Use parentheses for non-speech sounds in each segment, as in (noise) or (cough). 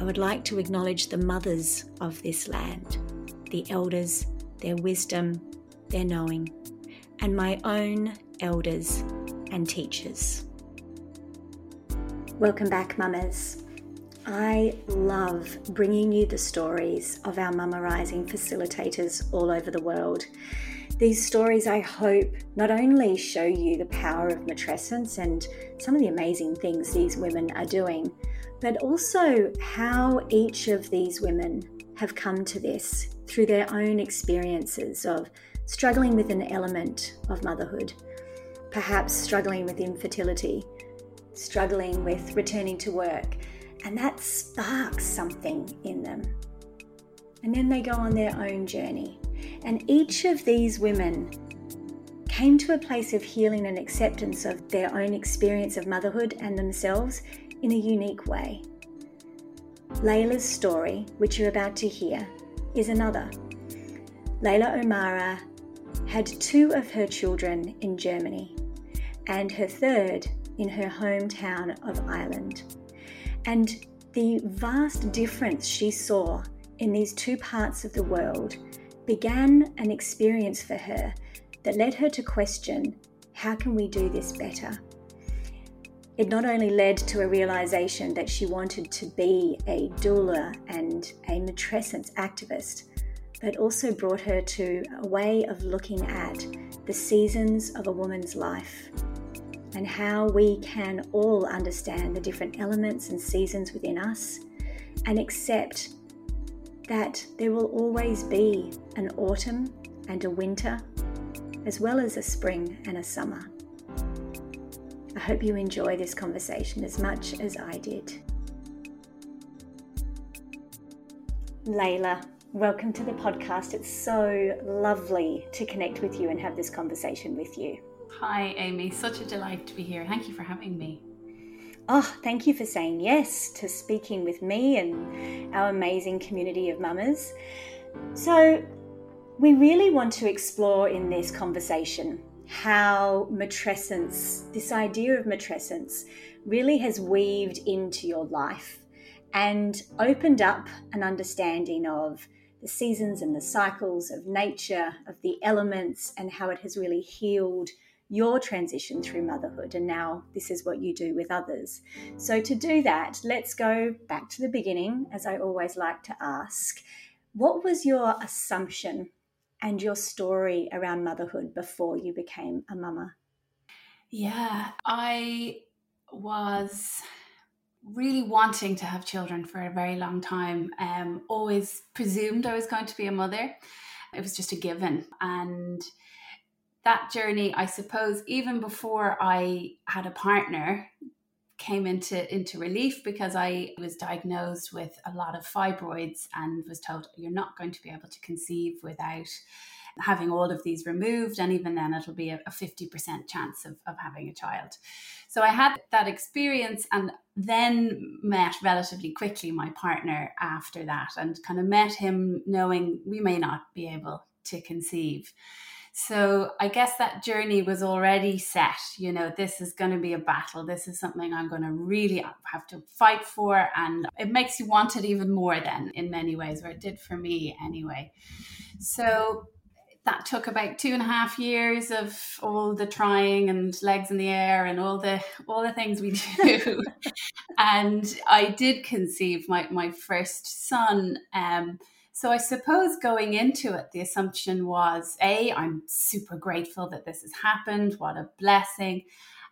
I would like to acknowledge the mothers of this land, the elders, their wisdom, their knowing, and my own elders and teachers. Welcome back, mamas. I love bringing you the stories of our Mama Rising facilitators all over the world. These stories, I hope, not only show you the power of matrescence and some of the amazing things these women are doing, but also how each of these women have come to this through their own experiences of struggling with an element of motherhood, perhaps struggling with infertility, struggling with returning to work, and that sparks something in them. And then they go on their own journey. And each of these women came to a place of healing and acceptance of their own experience of motherhood and themselves in a unique way. Layla's story, which you're about to hear, is another. Layla O'Mara had two of her children in Germany and her third in her hometown of Ireland. And the vast difference she saw in these two parts of the world began an experience for her that led her to question how can we do this better? It not only led to a realization that she wanted to be a doula and a matrescence activist, but also brought her to a way of looking at the seasons of a woman's life and how we can all understand the different elements and seasons within us and accept that there will always be an autumn and a winter, as well as a spring and a summer. I hope you enjoy this conversation as much as I did. Layla, welcome to the podcast. It's so lovely to connect with you and have this conversation with you. Hi, Amy. Such a delight to be here. Thank you for having me. Oh, thank you for saying yes to speaking with me and our amazing community of mamas. So, we really want to explore in this conversation how matrescence, this idea of matrescence, really has weaved into your life and opened up an understanding of the seasons and the cycles of nature, of the elements, and how it has really healed your transition through motherhood. And now this is what you do with others. So, to do that, let's go back to the beginning, as I always like to ask. What was your assumption and your story around motherhood before you became a mama? Yeah, I was really wanting to have children for a very long time. Um, always presumed I was going to be a mother. It was just a given. And that journey, I suppose, even before I had a partner, came into into relief because I was diagnosed with a lot of fibroids and was told you're not going to be able to conceive without having all of these removed and even then it'll be a, a 50% chance of, of having a child. So i had that experience and then met relatively quickly my partner after that and kind of met him knowing we may not be able to conceive so I guess that journey was already set. You know, this is going to be a battle. This is something I'm going to really have to fight for. And it makes you want it even more then in many ways, or it did for me anyway. So that took about two and a half years of all the trying and legs in the air and all the all the things we (laughs) do. and I did conceive my, my first son. Um, so I suppose going into it, the assumption was A, I'm super grateful that this has happened. What a blessing.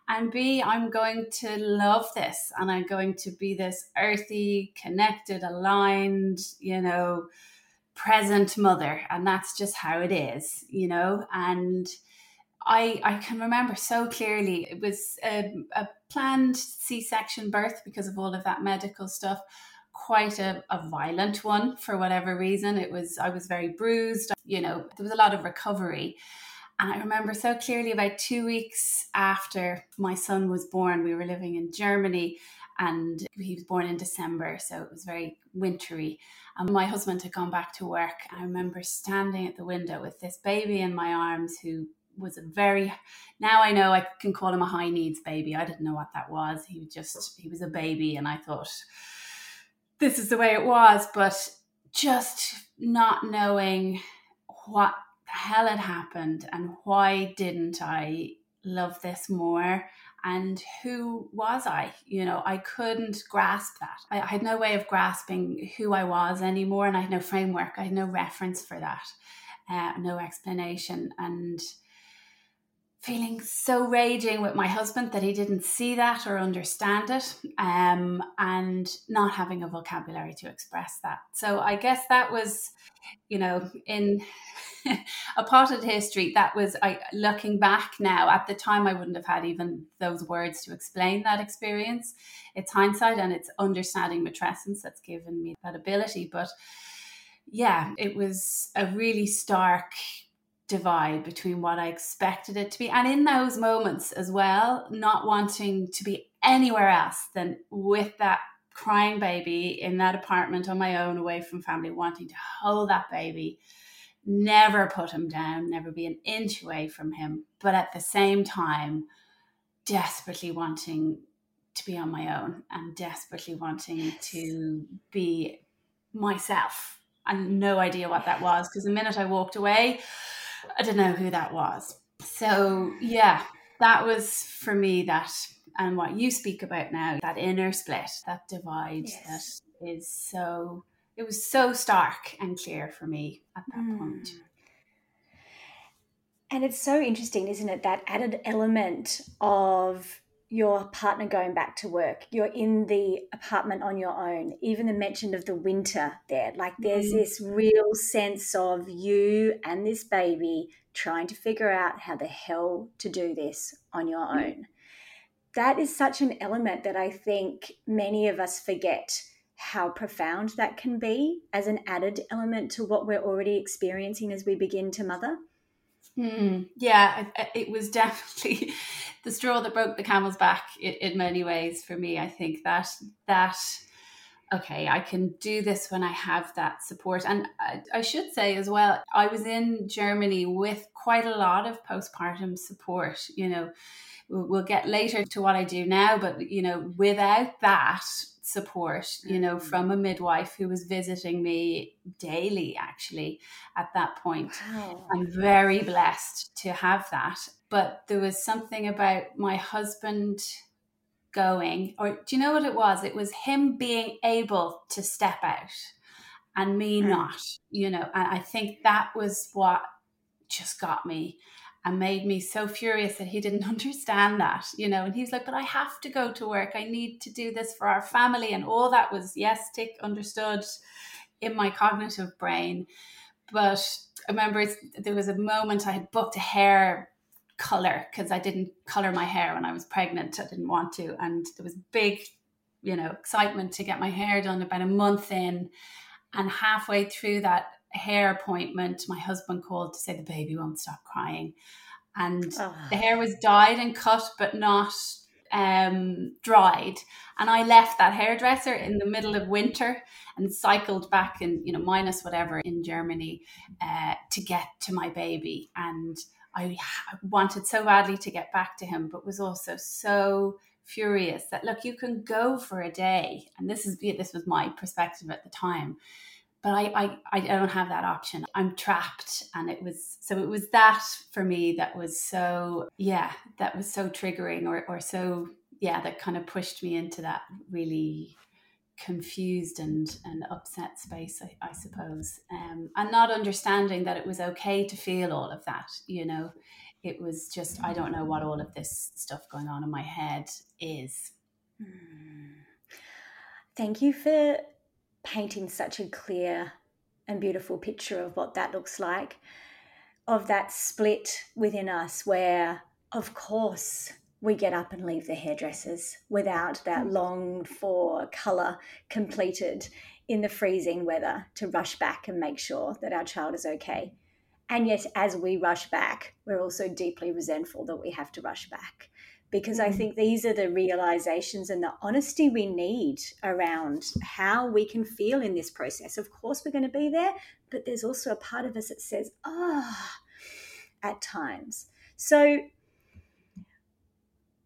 And B, I'm going to love this and I'm going to be this earthy, connected, aligned, you know, present mother. And that's just how it is, you know. And I, I can remember so clearly it was a, a planned C section birth because of all of that medical stuff quite a, a violent one for whatever reason. It was, I was very bruised, you know, there was a lot of recovery. And I remember so clearly about two weeks after my son was born, we were living in Germany and he was born in December, so it was very wintry. And my husband had gone back to work. I remember standing at the window with this baby in my arms who was a very now I know I can call him a high needs baby. I didn't know what that was. He was just he was a baby and I thought this is the way it was, but just not knowing what the hell had happened and why didn't I love this more and who was I? You know, I couldn't grasp that. I, I, had no way of grasping who I was anymore, and I had no framework. I had no reference for that, uh, no explanation. And feeling so raging with my husband that he didn't see that or understand it um, and not having a vocabulary to express that. So i guess that was you know in (laughs) a part potted history that was i looking back now at the time i wouldn't have had even those words to explain that experience. It's hindsight and it's understanding matrescence that's given me that ability. But yeah it was a really stark divide between what I expected it to be. And in those moments as well, not wanting to be anywhere else than with that crying baby in that apartment on my own, away from family, wanting to hold that baby, never put him down, never be an inch away from him. But at the same time, desperately wanting to be on my own and desperately wanting to be myself. And no idea what that was because the minute I walked away, I don't know who that was. So yeah, that was for me that and what you speak about now, that inner split, that divide yes. that is so it was so stark and clear for me at that mm. point. And it's so interesting, isn't it? That added element of your partner going back to work, you're in the apartment on your own, even the mention of the winter there. Like there's mm. this real sense of you and this baby trying to figure out how the hell to do this on your own. That is such an element that I think many of us forget how profound that can be as an added element to what we're already experiencing as we begin to mother. Mm, yeah, it was (laughs) definitely the straw that broke the camel's back in, in many ways for me. I think that that okay, I can do this when I have that support. And I, I, should say as well, I was in Germany with quite a lot of postpartum support. You know, we'll get later to what I do now, but you know, without that, support, you know, mm. from a midwife who was visiting me daily, actually, at that point. Wow. I'm very blessed to have that. But there was something about my husband going, or do you know what it was? It was him being able to step out and me not, you know, and I think that was what just got me and made me so furious that he didn't (laughs) understand that, you know. And he's like, But I have to go to work. I need to do this for our family. And all that was, yes, tick, understood in my cognitive brain. But I remember there was a moment I had booked a hair color because I didn't color my hair when I was pregnant. I didn't want to. And there was big, you know, excitement to get my hair done about a month in. And halfway through that hair appointment, my husband called to say the baby won't stop crying. And oh. the hair was dyed and cut, but not um, dried. And I left that hairdresser in the middle of winter and cycled back in, you know, minus whatever in Germany uh, to get to my baby. And I wanted so badly to get back to him, but was also so furious that look, you can go for a day. And this is this was my perspective at the time but I, I, I don't have that option. I'm trapped. And it was So it was that for me that was so, yeah, that was so triggering or, or so, yeah, that kind of pushed me into that really confused and, and upset space, I, I suppose. Um, and not understanding that it was okay to feel all of that, you know. It was just, I don't know what all of this stuff going on in my head is. Hmm. Thank you for painting such a clear and beautiful picture of what that looks like, of that split within us where, of course, we get up and leave the hairdressers without that mm. longed for colour completed in the freezing weather to rush back and make sure that our child is okay. And yet, as we rush back, we're also deeply resentful that we have to rush back because I mm. think these are the realizations and the honesty we need around how we can feel in this process. Of course, we're going to be there, but there's also a part of us that says, ah, oh, at times. So,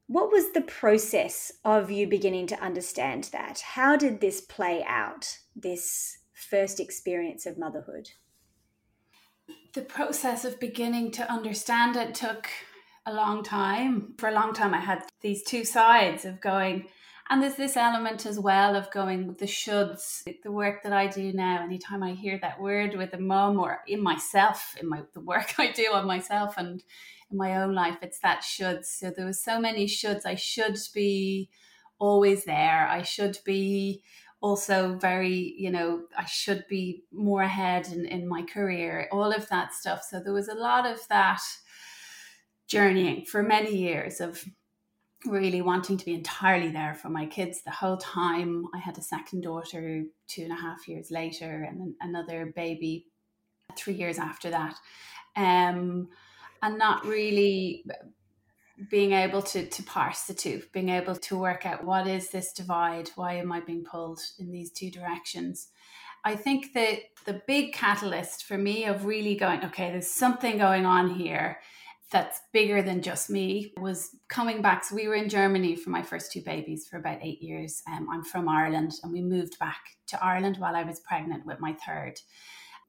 what was the process of you beginning to understand that? How did this play out, this first experience of motherhood? The process of beginning to understand it took a long time. For a long time, I had these two sides of going, and there's this element as well of going with the shoulds. The work that I do now, anytime I hear that word with a mum or in myself, in my the work (laughs) I do on myself and in my own life, it's that should. So there was so many shoulds. I should be always there. I should be also very, you know, I should be more ahead in, in my career, all of that stuff. So there was a lot of that journeying for many years of really wanting to be entirely there for my kids the whole time. I had a second daughter two and a half years later, and another baby three years after that. Um, and not really being able to to parse the two, being able to work out what is this divide, why am I being pulled in these two directions. I think that the big catalyst for me of really going, okay, there's something going on here that's bigger than just me was coming back. So we were in Germany for my first two babies for about eight years. Um, I'm from Ireland and we moved back to Ireland while I was pregnant with my third.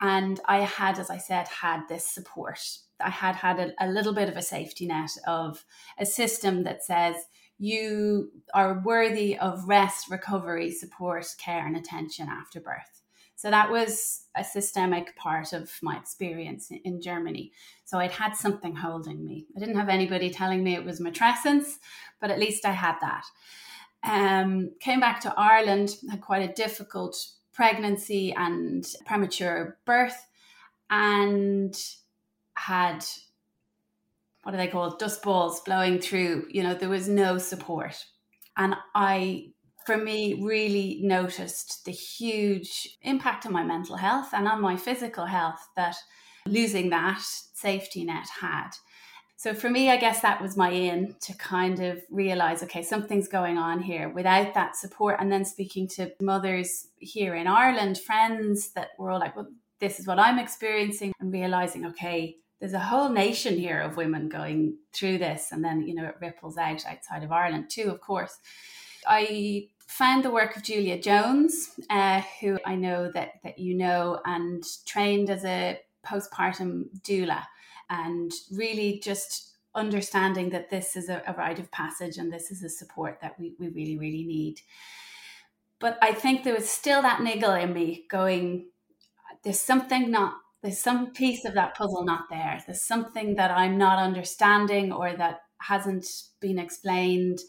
And I had, as I said, had this support. I had had a, a little bit of a safety net of a system that says you are worthy of rest, recovery, support, care, and attention after birth. So that was a systemic part of my experience in Germany. So I'd had something holding me. I didn't have anybody telling me it was matrescence, but at least I had that. Um, came back to Ireland, had quite a difficult pregnancy and premature birth, and had what are they called dust balls blowing through. You know, there was no support. And I for me really noticed the huge impact on my mental health and on my physical health that losing that safety net had. So for me, I guess that was my in to kind of realize, okay, something's going on here without that support. And then speaking to mothers here in Ireland, friends that were all like, well, this is what I'm experiencing, and realizing, okay, there's a whole nation here of women going through this. And then, you know, it ripples out outside of Ireland too, of course. I found the work of Julia Jones, uh, who I know that, that you know, and trained as a postpartum doula, and really just understanding that this is a, a rite of passage and this is a support that we, we really, really need. But I think there was still that niggle in me going, there's something not, there's some piece of that puzzle not there. There's something that I'm not understanding or that hasn't been explained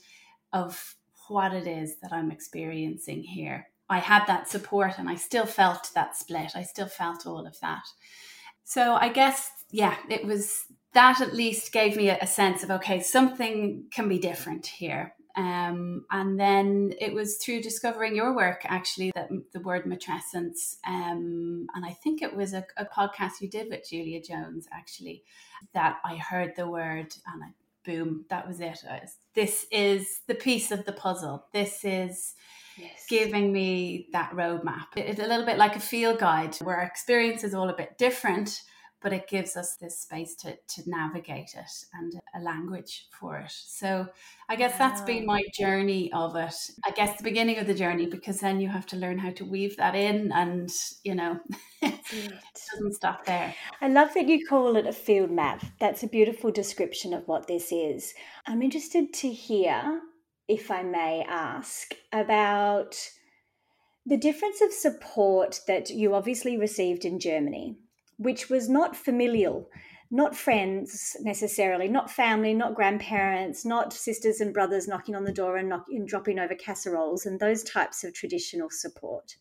of what it is that I'm experiencing here. I had that support and I still felt that split. I still felt all of that. So I guess, yeah, it was that at least gave me a, sense of, okay, something can be different here. Um, and then it was through discovering your work, actually, that the word matrescence, um, and I think it was a, a, podcast you did with Julia Jones, actually, that I heard the word and I boom, that was it. This is the piece of the puzzle. This is yes. giving me that roadmap. It's a little bit like a field guide where our experience is all a bit different, but it gives us this space to, to navigate it and a language for it. So I guess that's been my journey of it. I guess the beginning of the journey, because then you have to learn how to weave that in and, you know, (laughs) it doesn't stop there. I love that you call it a field map. That's a beautiful description of what this is. I'm interested to hear, if I may ask, about the difference of support that you obviously received in Germany, which was not familial, not friends necessarily, not family, not grandparents, not sisters and brothers knocking on the door and, knock, and dropping over casseroles and those types of traditional support.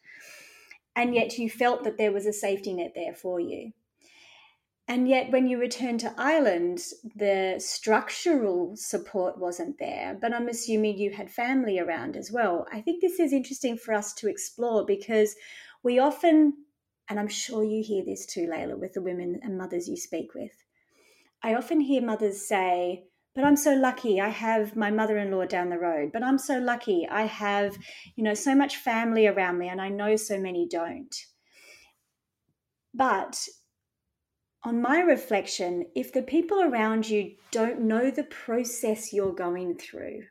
And yet you felt that there was a safety net there for you. And yet, when you returned to Ireland, the structural support wasn't there. But I'm assuming you had family around as well. I think this is interesting for us to explore because we often, and I'm sure you hear this too, Layla, with the women and mothers you speak with. I often hear mothers say, but I'm so lucky I have my mother-in-law down the road. But I'm so lucky I have, you know, so much family around me and I know so many don't. But on my reflection, if the people around you don't know the process you're going through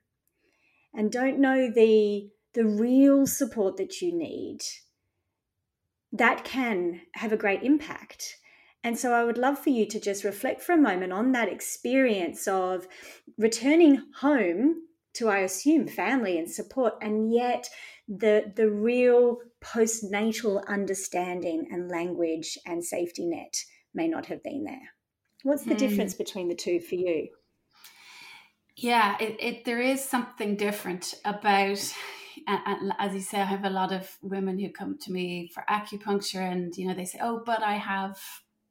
and don't know the the real support that you need, that can have a great impact. And so I would love for you to just reflect for a moment on that experience of returning home to, I assume, family and support, and yet the, the real postnatal understanding and language and safety net may not have been there. What's the mm. difference between the two for you? Yeah, it, it there is something different about as you say, I have a lot of women who come to me for acupuncture, and you know they say, "Oh, but I have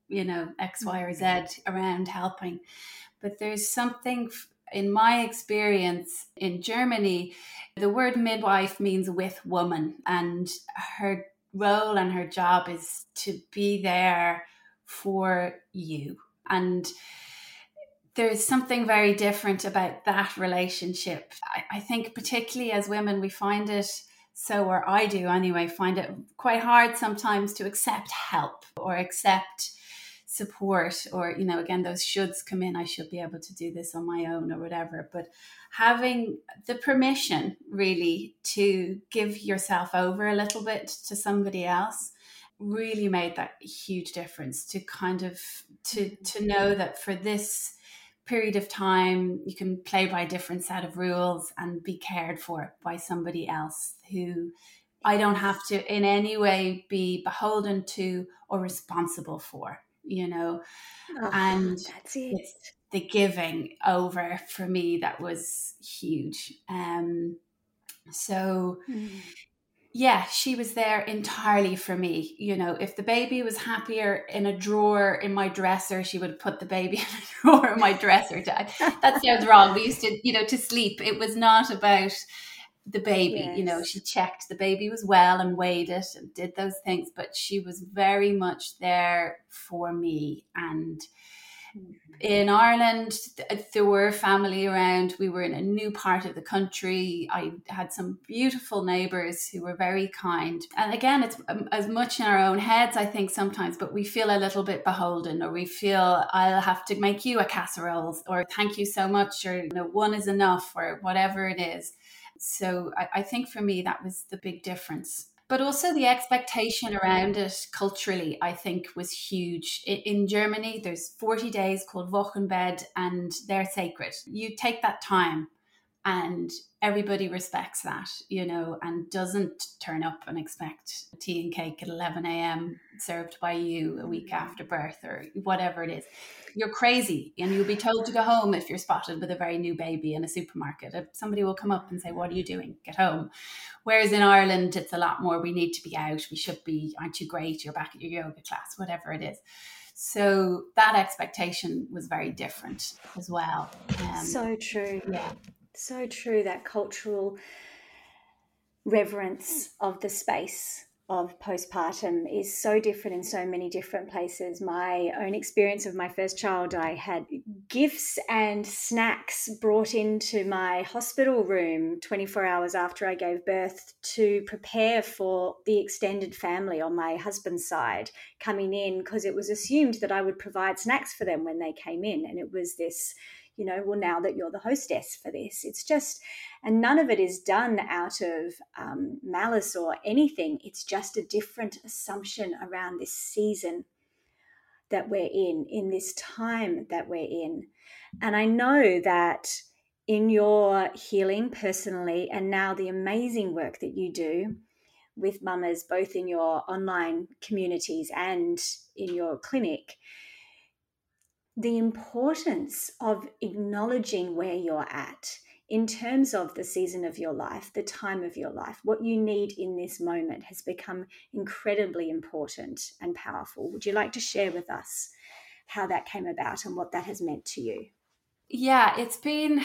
you know X, Y, or Z mm-hmm. around helping." But there's something in my experience in Germany, the word midwife means with woman, and her role and her job is to be there for you. And there's something very different about that relationship. I, I, think, particularly as women, we find it so, or I do anyway, find it quite hard sometimes to accept help or accept support, or, you know, again, those shoulds come in. I should be able to do this on my own or whatever. But having the permission really to give yourself over a little bit to somebody else really made that huge difference to kind of to to know that for this period of time you can play by a different set of rules and be cared for by somebody else who I don't have to in any way be beholden to or responsible for, you know. Oh, and that's it. the giving over for me that was huge. Um so mm yeah, she was there entirely for me. You know, if the baby was happier in a drawer in my dresser, she would put the baby (laughs) in a drawer in my dresser. That sounds wrong. We used to, you know, to sleep. It was not about the baby. Yes. You know, she checked the baby was well and weighed it and did those things, but she was very much there for me. And hmm. In Ireland, there were family around. We were in a new part of the country. I had some beautiful neighbors who were very kind. And again, it's um, as much in our own heads, I think, sometimes, but we feel a little bit beholden, or we feel I'll have to make you a casserole, or thank you so much, or you know, one is enough, or whatever it is. So I, I think for me, that was the big difference but also the expectation around it culturally, I think, was huge. In Germany, there's 40 days called Wochenbett, and they're sacred. You take that time and everybody respects that, you know, and doesn't turn up and expect tea and cake at 11 a.m. served by you a week after birth or whatever it is. You're crazy, and you'll be told to go home if you're spotted with a very new baby in a supermarket. Somebody will come up and say, What are you doing? Get home. Whereas in Ireland, it's a lot more, we need to be out, we should be, aren't you great? You're back at your yoga class, whatever it is. So that expectation was very different as well. Um, so true. Yeah so true that cultural reverence of the space of postpartum is so different in so many different places. My own experience of my first child, I had gifts and snacks brought into my hospital room 24 hours after I gave birth to prepare for the extended family on my husband's side coming in because it was assumed that I would provide snacks for them when they came in. And it was this you know, well, now that you're the hostess for this. It's just, and none of it is done out of um, malice or anything. It's just a different assumption around this season that we're in, in this time that we're in. And I know that in your healing personally, and now the amazing work that you do with mamas, both in your online communities and in your clinic, the importance of acknowledging where you're at in terms of the season of your life, the time of your life, what you need in this moment has become incredibly important and powerful. Would you like to share with us how that came about and what that has meant to you? Yeah, it's been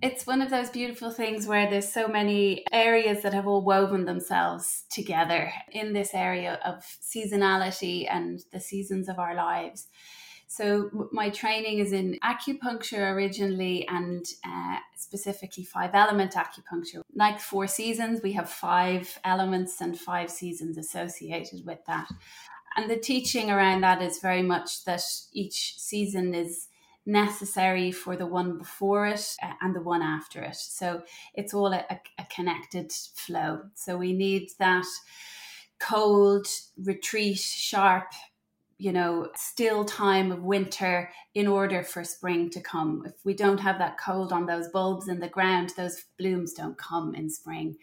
it's one of those beautiful things where there's so many areas that have all woven themselves together in this area of seasonality and the seasons of our lives. So, my training is in acupuncture originally and uh, specifically five element acupuncture. Like four seasons, we have five elements and five seasons associated with that. And the teaching around that is very much that each season is necessary for the one before it uh, and the one after it. So, it's all a, a connected flow. So, we need that cold, retreat, sharp you know, still time of winter in order for spring to come. If we don't have that cold on those bulbs in the ground, those blooms don't come in spring.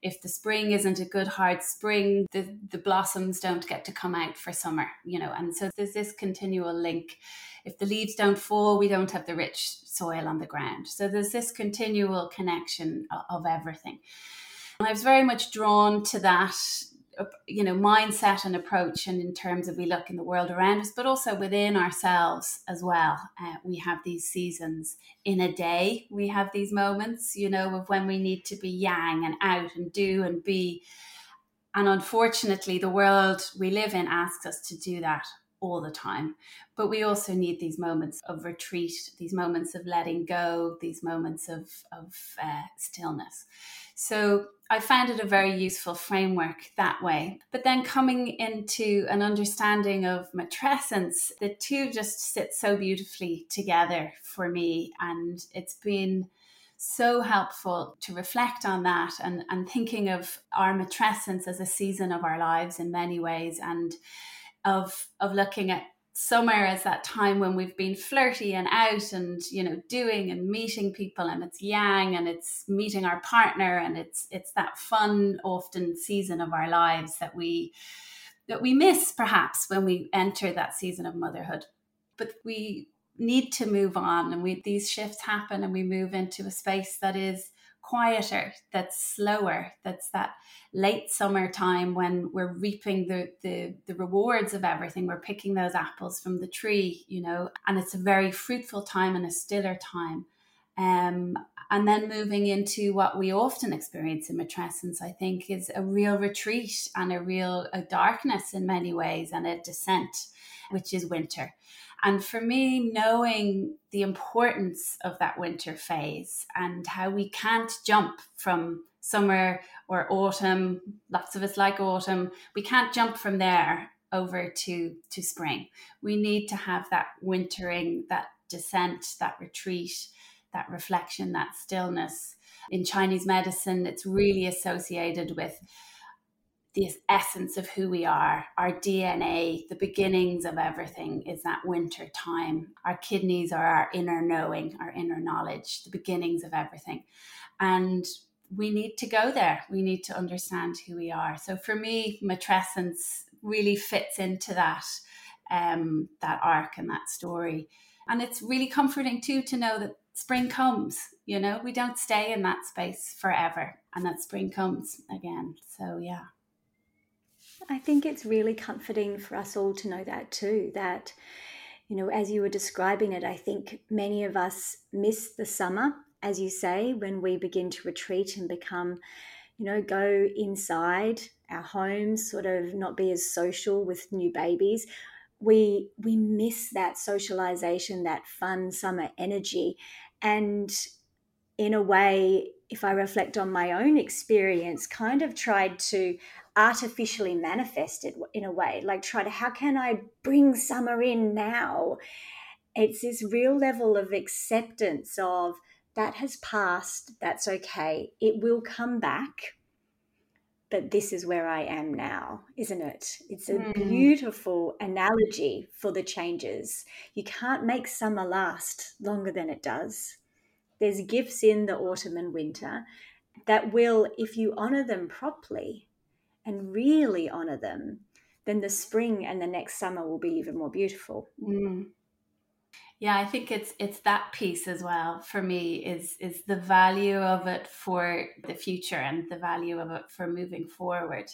If the spring isn't a good hard spring, the, the blossoms don't get to come out for summer, you know, and so there's this continual link. If the leaves don't fall, we don't have the rich soil on the ground. So there's this continual connection of, everything. I was very much drawn to that you know mindset and approach and in terms of we look in the world around us but also within ourselves as well. Uh, we have these seasons. In a day we have these moments you know of when we need to be yang and out and do and be. And unfortunately the world we live in asks us to do that all the time. But we also need these moments of retreat these moments of letting go these moments of of uh, stillness. So I found it a very useful framework that way. But then coming into an understanding of matrescence, the two just sit so beautifully together for me. And it's been so helpful to reflect on that and, and thinking of our matrescence as a season of our lives in many ways and of of looking at summer is that time when we've been flirty and out and you know doing and meeting people and it's yang and it's meeting our partner and it's it's that fun often season of our lives that we that we miss perhaps when we enter that season of motherhood. But we need to move on and we these shifts happen and we move into a space that is quieter, that's slower, that's that late summer time when we're reaping the, the, the rewards of everything. We're picking those apples from the tree, you know, and it's a very fruitful time and a stiller time. Um, and then moving into what we often experience in matrescence, I think, is a real retreat and a real a darkness in many ways and a descent, which is winter. And for me, knowing the importance of that winter phase and how we can't jump from summer or autumn, lots of us like autumn, we can't jump from there over to, to spring. We need to have that wintering, that descent, that retreat, that reflection, that stillness. In Chinese medicine, it's really associated with the essence of who we are, our DNA, the beginnings of everything is that winter time. Our kidneys are our inner knowing, our inner knowledge, the beginnings of everything. And we need to go there. We need to understand who we are. So for me, matrescence really fits into that um, that arc and that story. And it's really comforting too to know that spring comes. You know, we don't stay in that space forever, and that spring comes again. So yeah. I think it's really comforting for us all to know that too. That, you know, as you were describing it, I think many of us miss the summer, as you say, when we begin to retreat and become, you know, go inside our homes sort of not be as social with new babies we we miss that socialization that fun summer energy and in a way if i reflect on my own experience kind of tried to artificially manifest it in a way like try to how can i bring summer in now it's this real level of acceptance of that has passed that's okay it will come back but this is where I am now, isn't it? It's a mm. beautiful analogy for the changes. You can't make summer last longer than it does. There's gifts in the autumn and winter that will, if you honor them properly and really honor them, then the spring and the next summer will be even more beautiful. Mm. Yeah, I think it's it's that piece as well for me is is the value of it for the future and the value of it for moving forward.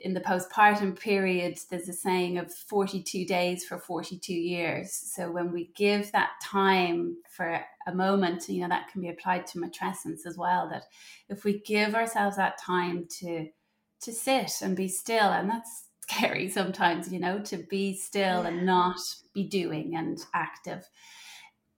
In the postpartum period, there's a saying of 42 days for 42 years. So when we give that time for a moment, you know, that can be applied to matrescence as well. That if we give ourselves that time to to sit and be still, and that's (laughs) scary sometimes, you know, to be still and not be doing and active.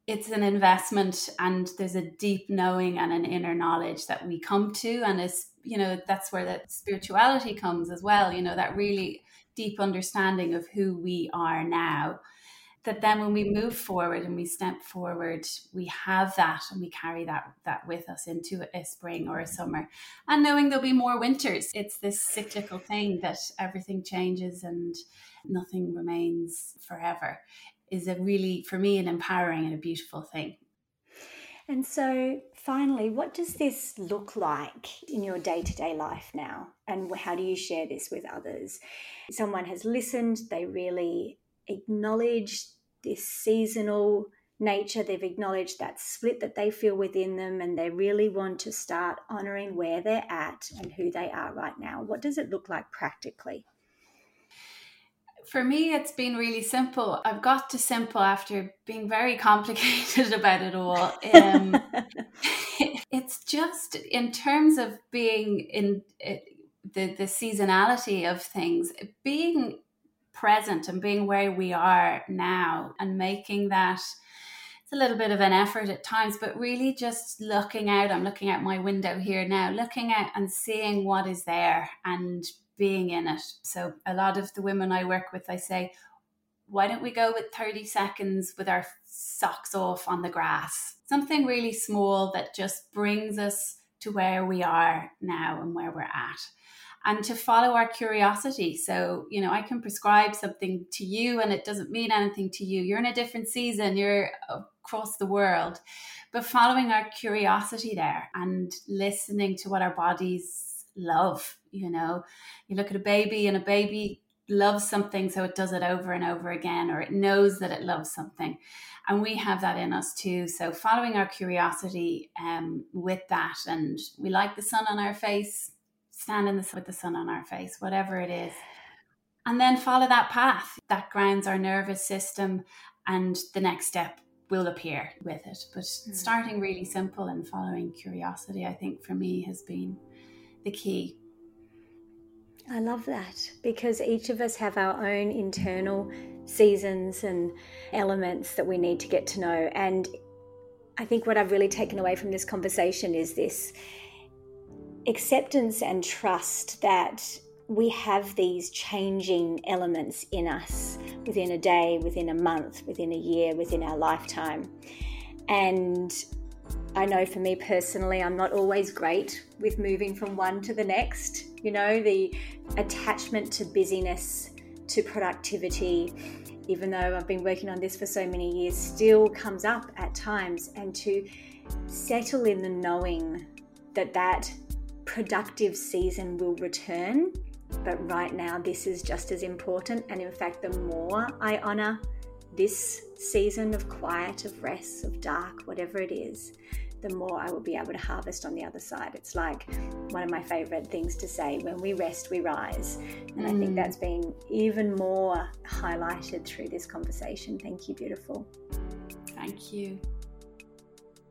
It's an investment, and there's a deep knowing and an inner knowledge that we come to, and is you know that's where that spirituality comes as well. You know that really deep understanding of who we are now that then when we move forward and we step forward we have that and we carry that that with us into a spring or a summer and knowing there'll be more winters it's this cyclical thing that everything changes and nothing remains forever is a really for me an empowering and a beautiful thing and so finally what does this look like in your day-to-day life now and how do you share this with others someone has listened they really acknowledge this seasonal nature. They've acknowledged that split that they feel within them, and they really want to start honoring where they're at and who they are right now. What does it look like practically? For me, it's been really simple. I've got to simple after being very (laughs) complicated about it all. Um, (laughs) it's just in terms of being in uh, the the seasonality of things, being present and being where we are now and making that it's a little bit of an effort at times, but really just looking out. I'm looking out my window here now, looking out and seeing what is there and being in it. So, a lot of the women I work with, I say, why don't we go with 30 seconds with our socks off on the grass? Something really small that just brings us to where we are now and where we're at and to follow our curiosity. So, you know, I can prescribe something to you and it doesn't mean anything to you. You're in a different season, you're uh, across the world. But following our curiosity there and listening to what our bodies love, you know, you look at a baby and a baby loves something, so it does it over and over again, or it knows that it loves something. And we have that in us too. So, following our curiosity um, with that, and we like the sun on our face, stand in the with the sun on our face, whatever it is. And then follow that path that grounds our nervous system, and the next step will appear with it. But mm. starting really simple and following curiosity, I think for me has been the key. I love that because each of us have our own internal seasons and elements that we need to get to know. And I think what I've really taken away from this conversation is this acceptance and trust that we have these changing elements in us within a day, within a month, within a year, within our lifetime. And I know for me personally, I'm not always great with moving from one to the next. You know, the attachment to busyness, to productivity, even though I've been working on this for so many years, still comes up at times. And to settle in the knowing that that productive season will return. But right now, this is just as important. And in fact, the more I honor this season of quiet, of rest, of dark, whatever it is, the more I will be able to harvest on the other side. It's like one of my favorite things to say when we rest, we rise. And mm. I think mm. that's been even more highlighted through this conversation. Thank you, beautiful. Thank you.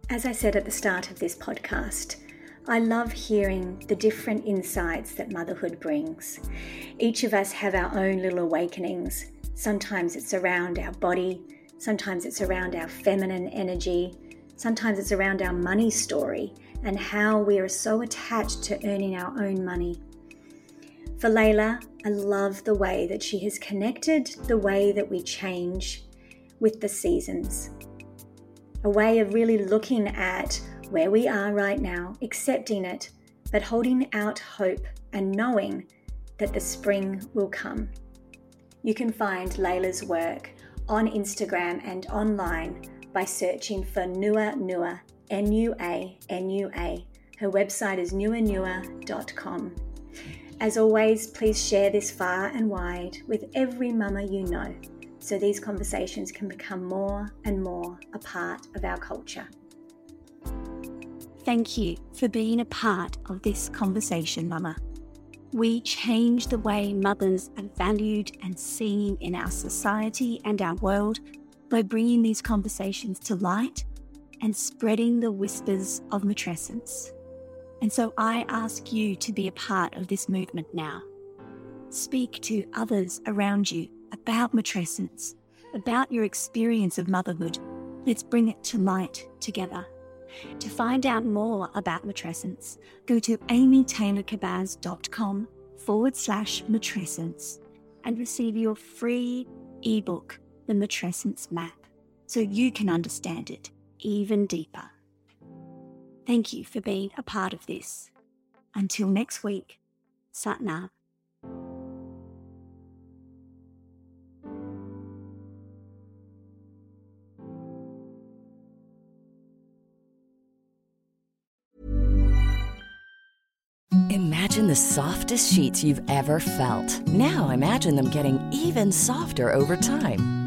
As I said at the start of this podcast, I love hearing the different insights that motherhood brings. Each of us have our own little awakenings. Sometimes it's around our body, sometimes it's around our feminine energy, sometimes it's around our money story and how we are so attached to earning our own money. For Layla, I love the way that she has connected the way that we change with the seasons. A way of really looking at where we are right now, accepting it, but holding out hope and knowing that the spring will come. You can find Layla's work on Instagram and online by searching for Nua Nua, N U A N U A. Her website is nuanua.com. As always, please share this far and wide with every mama you know so these conversations can become more and more a part of our culture. Thank you for being a part of this conversation, Mama. We change the way mothers are valued and seen in our society and our world by bringing these conversations to light and spreading the whispers of matrescence. And so I ask you to be a part of this movement now. Speak to others around you about matrescence, about your experience of motherhood. Let's bring it to light together. To find out more about matrescence, go to amytaylorkabbaz.com forward slash matrescence and receive your free ebook, The Matrescence Map, so you can understand it even deeper. Thank you for being a part of this. Until next week, Satnam. Imagine the softest sheets you've ever felt. Now imagine them getting even softer over time.